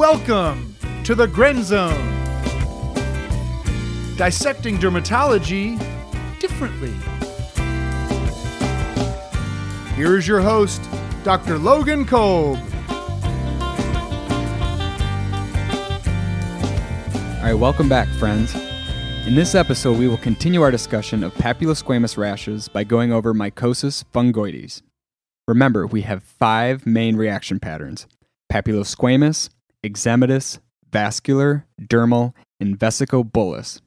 Welcome to the Grenz Zone. Dissecting dermatology differently. Here is your host, Dr. Logan Kolb. All right, welcome back, friends. In this episode, we will continue our discussion of papulosquamous rashes by going over mycosis fungoides. Remember, we have five main reaction patterns papulosquamous, eczematous, vascular, dermal, and vesicobullous.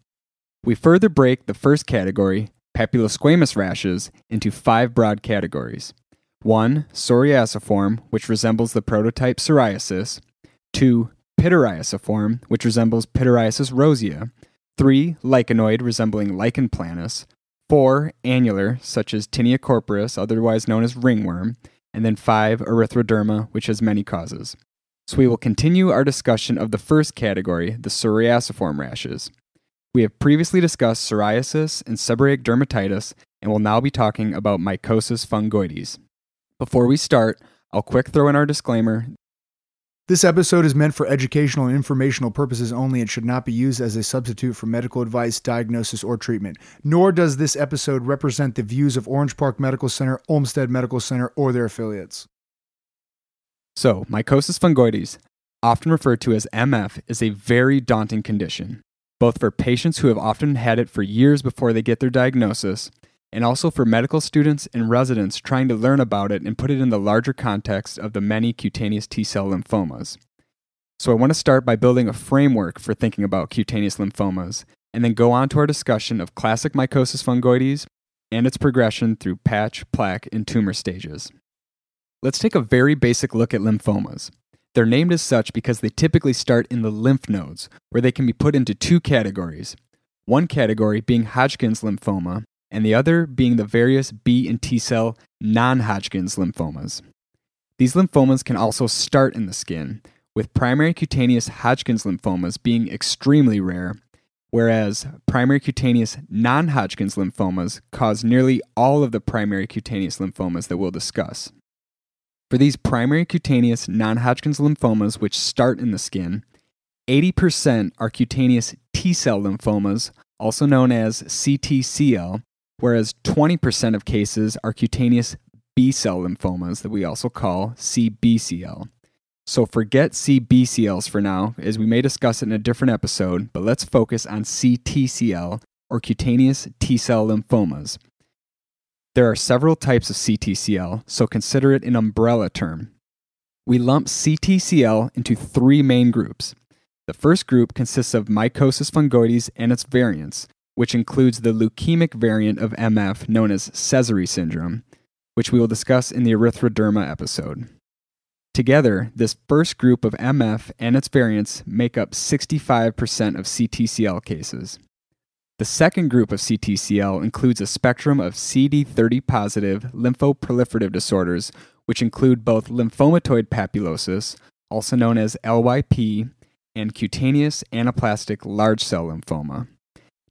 We further break the first category, papulosquamous rashes, into five broad categories. 1. Psoriasiform, which resembles the prototype psoriasis. 2 pityriasiform, which resembles pityriasis rosea, 3. Lichenoid, resembling lichen planus, 4. Annular, such as tinea corporis, otherwise known as ringworm, and then 5. Erythroderma, which has many causes. So we will continue our discussion of the first category, the psoriasiform rashes. We have previously discussed psoriasis and seborrheic dermatitis, and will now be talking about mycosis fungoides. Before we start, I'll quick throw in our disclaimer This episode is meant for educational and informational purposes only and should not be used as a substitute for medical advice, diagnosis, or treatment. Nor does this episode represent the views of Orange Park Medical Center, Olmsted Medical Center, or their affiliates. So, mycosis fungoides, often referred to as MF, is a very daunting condition, both for patients who have often had it for years before they get their diagnosis, and also for medical students and residents trying to learn about it and put it in the larger context of the many cutaneous T cell lymphomas. So, I want to start by building a framework for thinking about cutaneous lymphomas, and then go on to our discussion of classic mycosis fungoides and its progression through patch, plaque, and tumor stages. Let's take a very basic look at lymphomas. They're named as such because they typically start in the lymph nodes, where they can be put into two categories. One category being Hodgkin's lymphoma, and the other being the various B and T cell non Hodgkin's lymphomas. These lymphomas can also start in the skin, with primary cutaneous Hodgkin's lymphomas being extremely rare, whereas primary cutaneous non Hodgkin's lymphomas cause nearly all of the primary cutaneous lymphomas that we'll discuss. For these primary cutaneous non Hodgkin's lymphomas, which start in the skin, 80% are cutaneous T cell lymphomas, also known as CTCL, whereas 20% of cases are cutaneous B cell lymphomas that we also call CBCL. So forget CBCLs for now, as we may discuss it in a different episode, but let's focus on CTCL, or cutaneous T cell lymphomas. There are several types of CTCL, so consider it an umbrella term. We lump CTCL into three main groups. The first group consists of mycosis fungoides and its variants, which includes the leukemic variant of MF known as Sézary syndrome, which we will discuss in the erythroderma episode. Together, this first group of MF and its variants make up 65% of CTCL cases. The second group of CTCL includes a spectrum of CD30 positive lymphoproliferative disorders, which include both lymphomatoid papulosis, also known as LYP, and cutaneous anaplastic large cell lymphoma.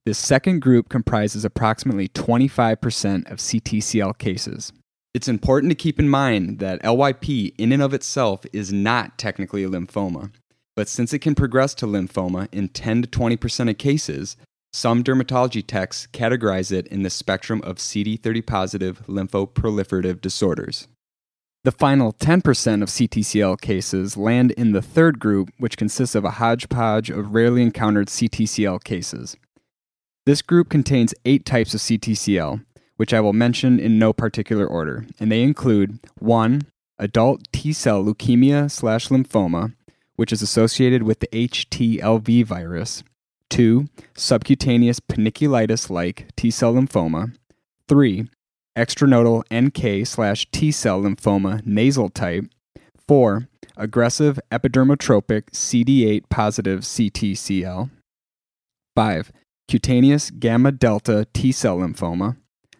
This second group comprises approximately 25% of CTCL cases. It's important to keep in mind that LYP, in and of itself, is not technically a lymphoma. But since it can progress to lymphoma in 10 to 20% of cases, some dermatology texts categorize it in the spectrum of CD30 positive lymphoproliferative disorders. The final 10% of CTCL cases land in the third group, which consists of a hodgepodge of rarely encountered CTCL cases. This group contains eight types of CTCL, which I will mention in no particular order, and they include 1. Adult T cell leukemia slash lymphoma, which is associated with the HTLV virus. 2. Subcutaneous panniculitis like T cell lymphoma. 3. Extranodal NK slash T cell lymphoma nasal type. 4. Aggressive epidermotropic CD8 positive CTCL. 5. Cutaneous gamma delta T cell lymphoma.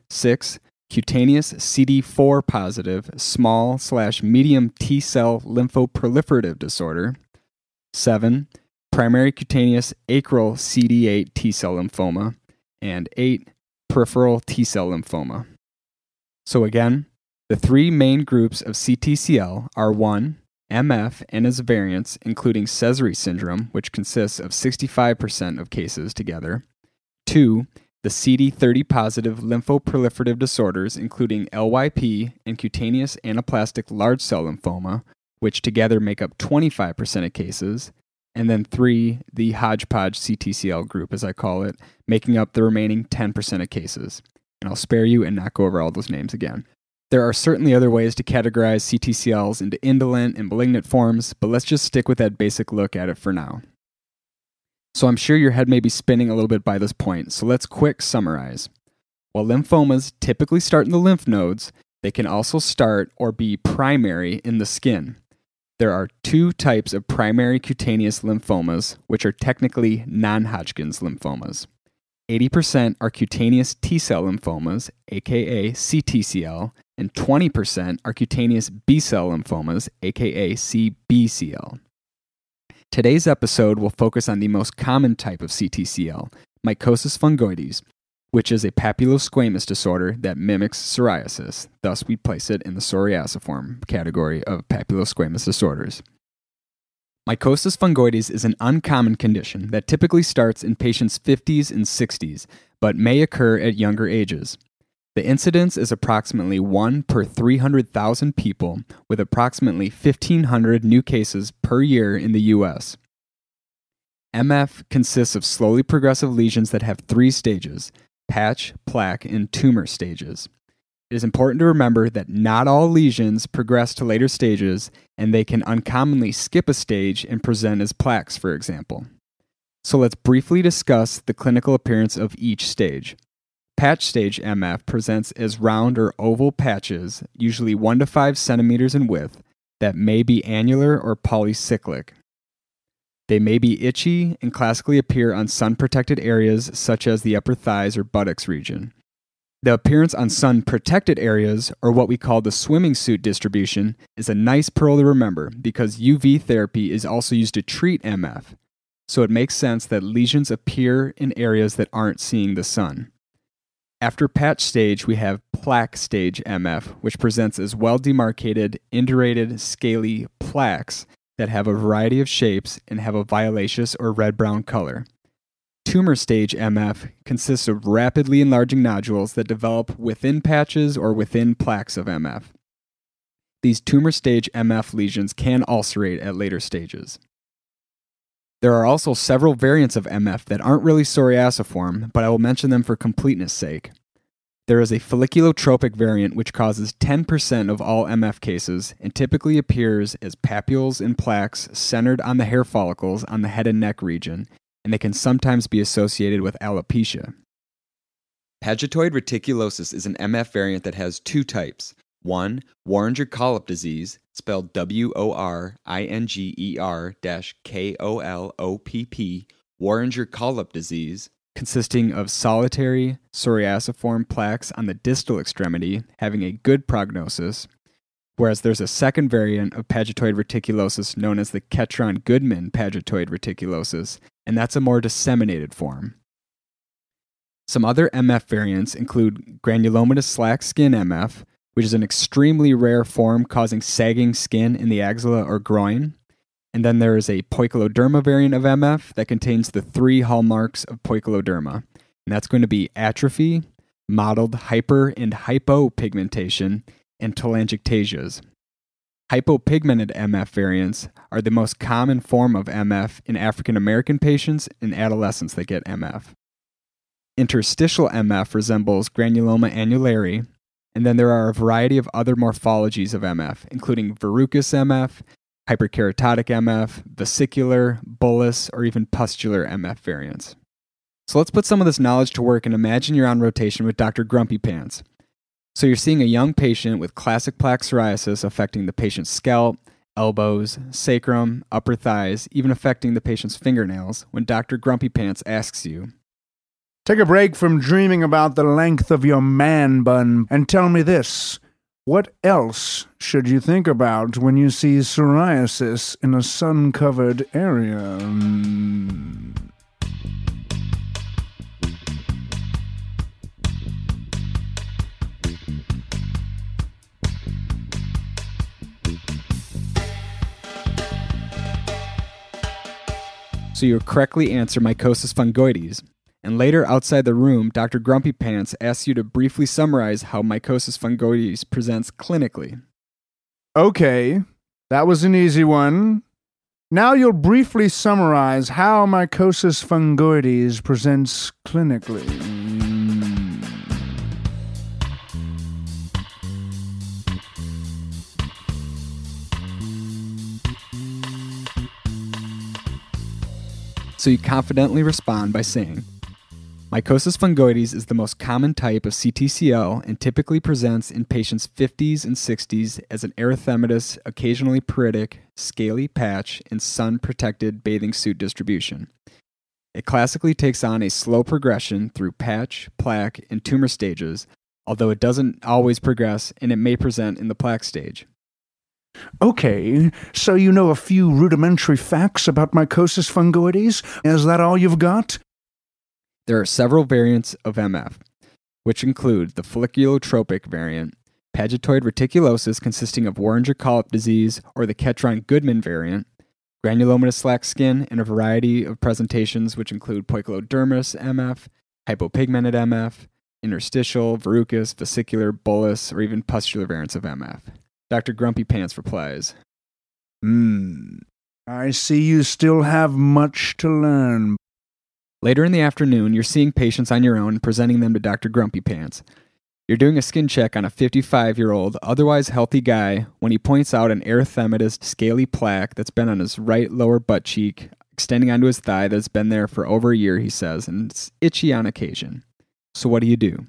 6. Cutaneous CD4 positive small slash medium T cell lymphoproliferative disorder. 7. Primary cutaneous acral CD8 T cell lymphoma. And 8. Peripheral T cell lymphoma. So, again, the three main groups of CTCL are 1. MF and its variants, including Sézary syndrome, which consists of 65% of cases together. Two, the CD30 positive lymphoproliferative disorders, including LYP and cutaneous anaplastic large cell lymphoma, which together make up 25% of cases. And then three, the hodgepodge CTCL group, as I call it, making up the remaining 10% of cases. And I'll spare you and not go over all those names again. There are certainly other ways to categorize CTCLs into indolent and malignant forms, but let's just stick with that basic look at it for now. So I'm sure your head may be spinning a little bit by this point, so let's quick summarize. While lymphomas typically start in the lymph nodes, they can also start or be primary in the skin. There are two types of primary cutaneous lymphomas, which are technically non Hodgkin's lymphomas. 80% are cutaneous T cell lymphomas, aka CTCL, and 20% are cutaneous B cell lymphomas, aka CBCL. Today's episode will focus on the most common type of CTCL, mycosis fungoides, which is a papulosquamous disorder that mimics psoriasis. Thus, we place it in the psoriasiform category of papulosquamous disorders. Mycosis fungoides is an uncommon condition that typically starts in patients' 50s and 60s, but may occur at younger ages. The incidence is approximately 1 per 300,000 people, with approximately 1,500 new cases per year in the U.S. MF consists of slowly progressive lesions that have three stages patch, plaque, and tumor stages. It is important to remember that not all lesions progress to later stages, and they can uncommonly skip a stage and present as plaques, for example. So let's briefly discuss the clinical appearance of each stage. Patch stage MF presents as round or oval patches, usually 1 to 5 centimeters in width, that may be annular or polycyclic. They may be itchy and classically appear on sun protected areas such as the upper thighs or buttocks region. The appearance on sun protected areas, or what we call the swimming suit distribution, is a nice pearl to remember because UV therapy is also used to treat MF. So it makes sense that lesions appear in areas that aren't seeing the sun. After patch stage, we have plaque stage MF, which presents as well demarcated, indurated, scaly plaques that have a variety of shapes and have a violaceous or red brown color. Tumor stage MF consists of rapidly enlarging nodules that develop within patches or within plaques of MF. These tumor stage MF lesions can ulcerate at later stages. There are also several variants of MF that aren't really psoriasiform, but I will mention them for completeness sake. There is a folliculotropic variant which causes 10% of all MF cases and typically appears as papules and plaques centered on the hair follicles on the head and neck region and they can sometimes be associated with alopecia. Pagetoid reticulosis is an MF variant that has two types. One, Woringer Kolopp disease, spelled W O R I N G E R K O L O P P, Woringer Kolopp disease, consisting of solitary psoriasiform plaques on the distal extremity, having a good prognosis, whereas there's a second variant of pagetoid reticulosis known as the Ketron Goodman pagetoid reticulosis, and that's a more disseminated form. Some other MF variants include granulomatous slack skin MF, which is an extremely rare form causing sagging skin in the axilla or groin. And then there is a poikiloderma variant of MF that contains the three hallmarks of poikiloderma. And that's going to be atrophy, mottled hyper and hypopigmentation, and telangiectasias. Hypopigmented MF variants are the most common form of MF in African American patients and adolescents that get MF. Interstitial MF resembles granuloma annulare, and then there are a variety of other morphologies of MF, including verrucous MF, hyperkeratotic MF, vesicular, bullous, or even pustular MF variants. So let's put some of this knowledge to work and imagine you're on rotation with Dr. Grumpy Pants. So you're seeing a young patient with classic plaque psoriasis affecting the patient's scalp, elbows, sacrum, upper thighs, even affecting the patient's fingernails when Dr. Grumpy Pants asks you, Take a break from dreaming about the length of your man bun and tell me this. What else should you think about when you see psoriasis in a sun covered area? So you correctly answer mycosis fungoides, and later, outside the room, Dr. Grumpy Pants asks you to briefly summarize how mycosis fungoides presents clinically. Okay, that was an easy one. Now you'll briefly summarize how mycosis fungoides presents clinically. So you confidently respond by saying, Mycosis fungoides is the most common type of CTCL and typically presents in patients' 50s and 60s as an erythematous, occasionally pruritic, scaly patch in sun protected bathing suit distribution. It classically takes on a slow progression through patch, plaque, and tumor stages, although it doesn't always progress and it may present in the plaque stage. Okay, so you know a few rudimentary facts about mycosis fungoides? Is that all you've got? There are several variants of MF, which include the folliculotropic variant, pagetoid reticulosis consisting of Woringer-Kolopp disease, or the Ketron-Goodman variant, granulomatous slack skin, and a variety of presentations which include poikilodermis MF, hypopigmented MF, interstitial, verrucous, vesicular, bullous, or even pustular variants of MF. Dr. Grumpy Pants replies, Hmm. I see you still have much to learn. Later in the afternoon, you're seeing patients on your own and presenting them to Dr. Grumpy Pants. You're doing a skin check on a 55 year old, otherwise healthy guy when he points out an erythematous, scaly plaque that's been on his right lower butt cheek, extending onto his thigh that's been there for over a year, he says, and it's itchy on occasion. So, what do you do?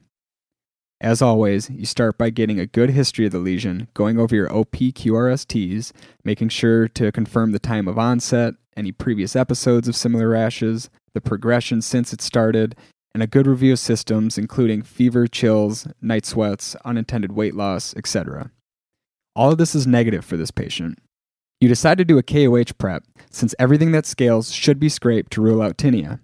As always, you start by getting a good history of the lesion, going over your OPQRSTs, making sure to confirm the time of onset, any previous episodes of similar rashes, the progression since it started, and a good review of systems, including fever, chills, night sweats, unintended weight loss, etc. All of this is negative for this patient. You decide to do a KOH prep, since everything that scales should be scraped to rule out tinea.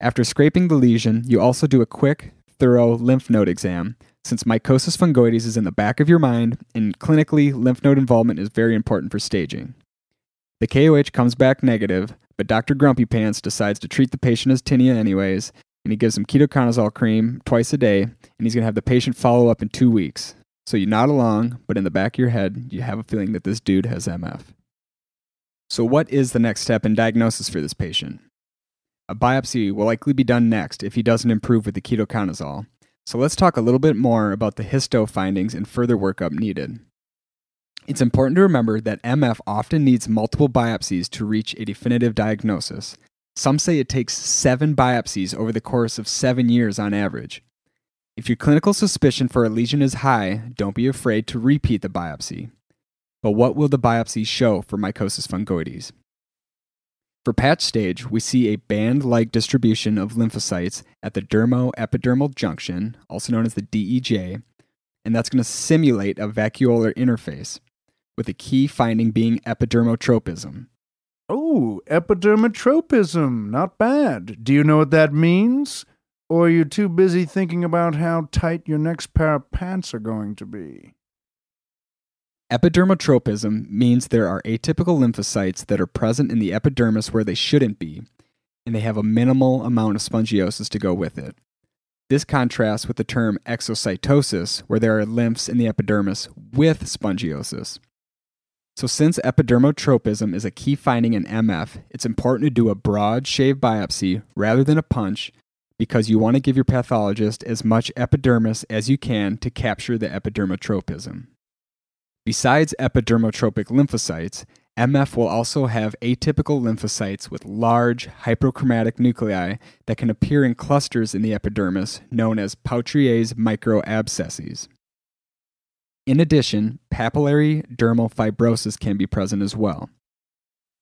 After scraping the lesion, you also do a quick, thorough lymph node exam, since mycosis fungoides is in the back of your mind, and clinically, lymph node involvement is very important for staging. The KOH comes back negative, but Dr. Grumpy Pants decides to treat the patient as tinea anyways, and he gives him ketoconazole cream twice a day, and he's going to have the patient follow up in two weeks. So you nod along, but in the back of your head, you have a feeling that this dude has MF. So, what is the next step in diagnosis for this patient? A biopsy will likely be done next if he doesn't improve with the ketoconazole. So, let's talk a little bit more about the histo findings and further workup needed. It's important to remember that MF often needs multiple biopsies to reach a definitive diagnosis. Some say it takes seven biopsies over the course of seven years on average. If your clinical suspicion for a lesion is high, don't be afraid to repeat the biopsy. But what will the biopsy show for mycosis fungoides? For patch stage, we see a band like distribution of lymphocytes at the dermo-epidermal junction, also known as the DEJ, and that's going to simulate a vacuolar interface, with a key finding being epidermotropism. Oh, epidermotropism. Not bad. Do you know what that means? Or are you too busy thinking about how tight your next pair of pants are going to be? Epidermotropism means there are atypical lymphocytes that are present in the epidermis where they shouldn't be, and they have a minimal amount of spongiosis to go with it. This contrasts with the term exocytosis, where there are lymphs in the epidermis with spongiosis. So, since epidermotropism is a key finding in MF, it's important to do a broad shave biopsy rather than a punch because you want to give your pathologist as much epidermis as you can to capture the epidermotropism. Besides epidermotropic lymphocytes, MF will also have atypical lymphocytes with large hyperchromatic nuclei that can appear in clusters in the epidermis known as Pautrier's microabscesses. In addition, papillary dermal fibrosis can be present as well.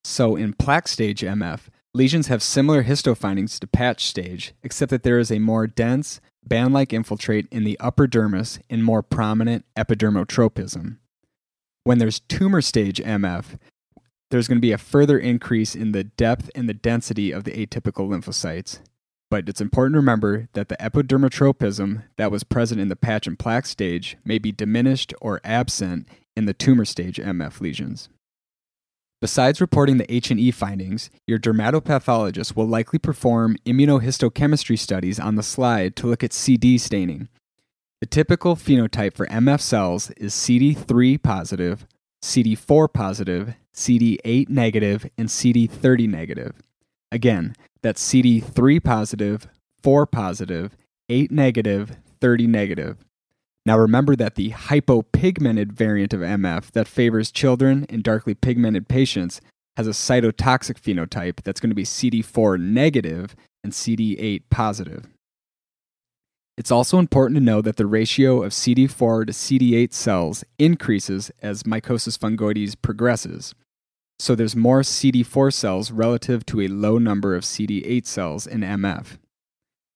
So, in plaque stage MF, lesions have similar histofindings to patch stage, except that there is a more dense, band like infiltrate in the upper dermis and more prominent epidermotropism. When there's tumor stage MF, there's going to be a further increase in the depth and the density of the atypical lymphocytes. But it's important to remember that the epidermotropism that was present in the patch and plaque stage may be diminished or absent in the tumor stage MF lesions. Besides reporting the H&E findings, your dermatopathologist will likely perform immunohistochemistry studies on the slide to look at CD staining. The typical phenotype for MF cells is CD3 positive, CD4 positive, CD8 negative, and CD30 negative. Again, that's CD3 positive, 4 positive, 8 negative, 30 negative. Now remember that the hypopigmented variant of MF that favors children and darkly pigmented patients has a cytotoxic phenotype that's going to be CD4 negative and CD8 positive. It's also important to know that the ratio of CD4 to CD8 cells increases as mycosis fungoides progresses. So there's more CD4 cells relative to a low number of CD8 cells in MF.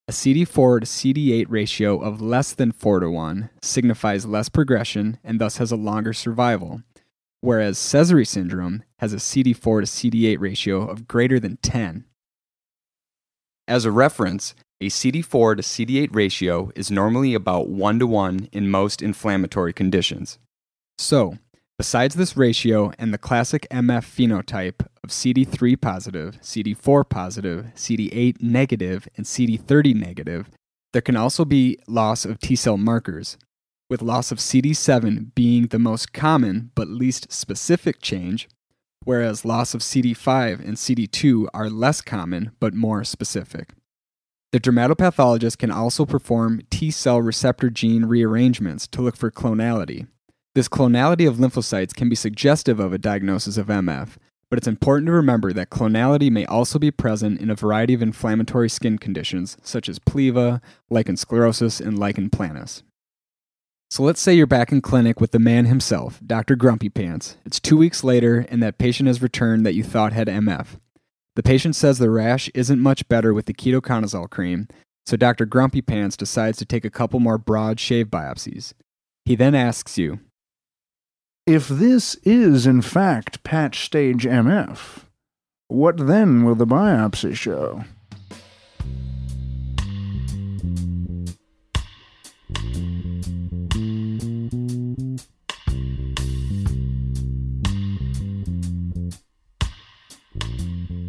A CD4 to CD8 ratio of less than 4 to 1 signifies less progression and thus has a longer survival, whereas Sézary syndrome has a CD4 to CD8 ratio of greater than 10. As a reference, a CD4 to CD8 ratio is normally about 1 to 1 in most inflammatory conditions. So, Besides this ratio and the classic MF phenotype of CD3 positive, CD4 positive, CD8 negative, and CD30 negative, there can also be loss of T cell markers, with loss of CD7 being the most common but least specific change, whereas loss of CD5 and CD2 are less common but more specific. The dermatopathologist can also perform T cell receptor gene rearrangements to look for clonality, this clonality of lymphocytes can be suggestive of a diagnosis of MF, but it's important to remember that clonality may also be present in a variety of inflammatory skin conditions, such as PLEVA, lichen sclerosus, and lichen planus. So let's say you're back in clinic with the man himself, Dr. Grumpy Pants. It's two weeks later, and that patient has returned that you thought had MF. The patient says the rash isn't much better with the ketoconazole cream, so Dr. Grumpy Pants decides to take a couple more broad shave biopsies. He then asks you, if this is in fact patch stage MF, what then will the biopsy show?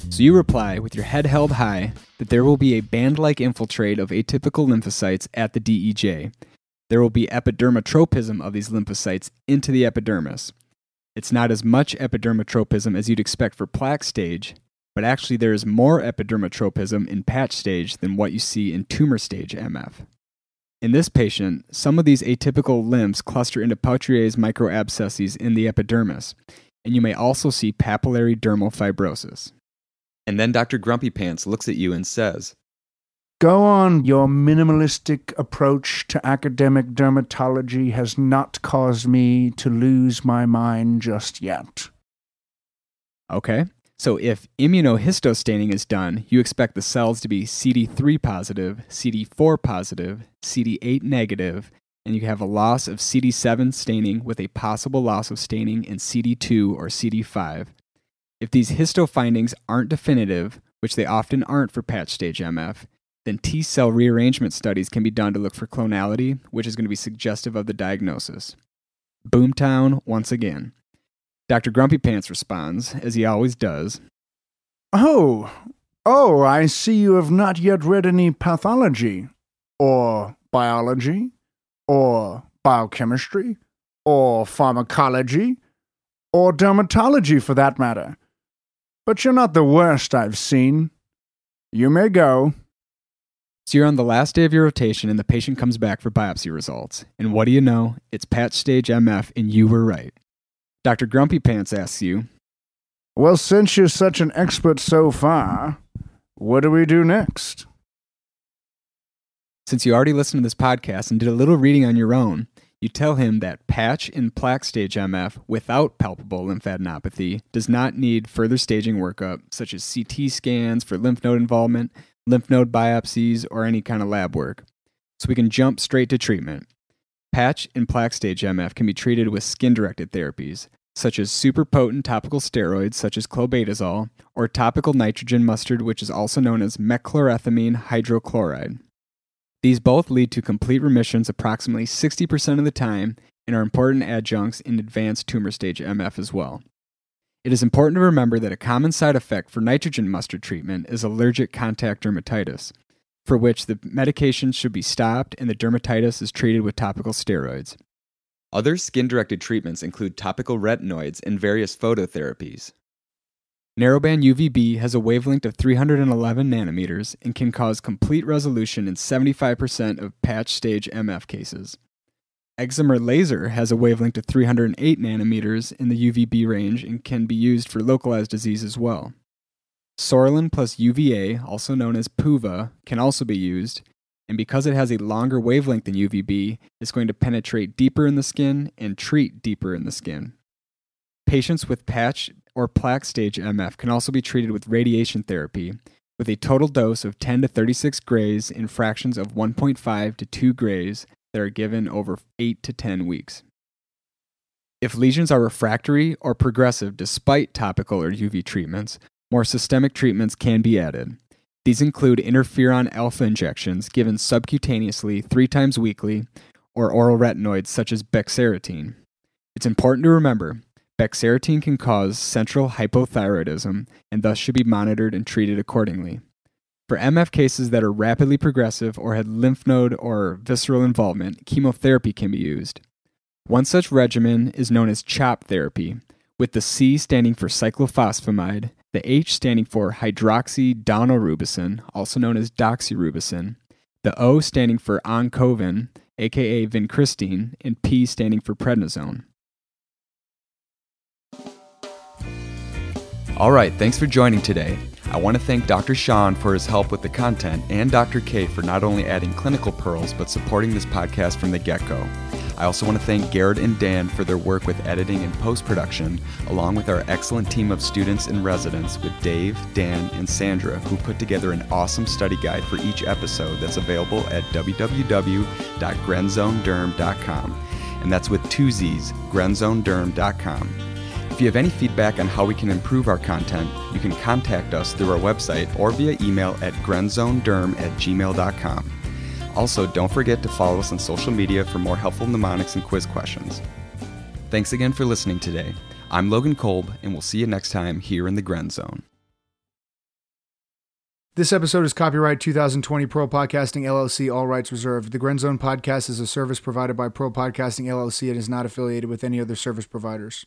So you reply with your head held high that there will be a band like infiltrate of atypical lymphocytes at the DEJ, there will be epidermotropism of these lymphocytes into the epidermis. It's not as much epidermotropism as you'd expect for plaque stage, but actually there is more epidermotropism in patch stage than what you see in tumor stage MF. In this patient, some of these atypical lymphs cluster into Pautrier's microabscesses in the epidermis, and you may also see papillary dermal fibrosis. And then Dr. Grumpy Pants looks at you and says, Go on, your minimalistic approach to academic dermatology has not caused me to lose my mind just yet. Okay. So if immunohistostaining is done, you expect the cells to be CD3 positive, CD4 positive, CD8 negative, and you have a loss of CD7 staining with a possible loss of staining in CD2 or CD5. If these histo findings aren't definitive, which they often aren't for patch stage MF, then T cell rearrangement studies can be done to look for clonality, which is going to be suggestive of the diagnosis. Boomtown once again. Dr. Grumpy Pants responds, as he always does. Oh, oh, I see you have not yet read any pathology, or biology, or biochemistry, or pharmacology, or dermatology for that matter. But you're not the worst I've seen. You may go. So you're on the last day of your rotation and the patient comes back for biopsy results. And what do you know? It's patch stage MF and you were right. Dr. Grumpy Pants asks you, Well, since you're such an expert so far, what do we do next? Since you already listened to this podcast and did a little reading on your own, you tell him that patch in plaque stage MF without palpable lymphadenopathy does not need further staging workup, such as CT scans for lymph node involvement, lymph node biopsies, or any kind of lab work. So we can jump straight to treatment. Patch and plaque stage MF can be treated with skin directed therapies, such as super potent topical steroids such as clobetasol, or topical nitrogen mustard, which is also known as mechlorethamine hydrochloride. These both lead to complete remissions approximately 60% of the time and are important adjuncts in advanced tumor stage MF as well. It is important to remember that a common side effect for nitrogen mustard treatment is allergic contact dermatitis, for which the medication should be stopped and the dermatitis is treated with topical steroids. Other skin directed treatments include topical retinoids and various phototherapies. Narrowband UVB has a wavelength of 311 nanometers and can cause complete resolution in 75% of patch stage MF cases. Excimer laser has a wavelength of 308 nanometers in the UVB range and can be used for localized disease as well. Psoralen plus UVA, also known as PUVA, can also be used, and because it has a longer wavelength than UVB, it's going to penetrate deeper in the skin and treat deeper in the skin. Patients with patch or plaque stage MF can also be treated with radiation therapy, with a total dose of 10 to 36 grays in fractions of 1.5 to 2 grays that are given over 8 to 10 weeks. If lesions are refractory or progressive despite topical or UV treatments, more systemic treatments can be added. These include interferon alpha injections given subcutaneously three times weekly or oral retinoids such as bexarotene. It's important to remember bexarotene can cause central hypothyroidism and thus should be monitored and treated accordingly. For MF cases that are rapidly progressive or had lymph node or visceral involvement, chemotherapy can be used. One such regimen is known as CHOP therapy, with the C standing for cyclophosphamide, the H standing for hydroxydaunorubicin, also known as doxorubicin, the O standing for oncovin, aka vincristine, and P standing for prednisone. All right, thanks for joining today. I want to thank Dr. Sean for his help with the content and Dr. K for not only adding clinical pearls but supporting this podcast from the get go. I also want to thank Garrett and Dan for their work with editing and post production, along with our excellent team of students and residents with Dave, Dan, and Sandra, who put together an awesome study guide for each episode that's available at www.grenzzonederm.com. And that's with two Z's, grenzzonederm.com. If you have any feedback on how we can improve our content, you can contact us through our website or via email at grenzzonederm at gmail.com. Also, don't forget to follow us on social media for more helpful mnemonics and quiz questions. Thanks again for listening today. I'm Logan Kolb, and we'll see you next time here in the Grenz Zone. This episode is copyright 2020 Pearl Podcasting LLC, all rights reserved. The Grenz Zone podcast is a service provided by Pearl Podcasting LLC and is not affiliated with any other service providers.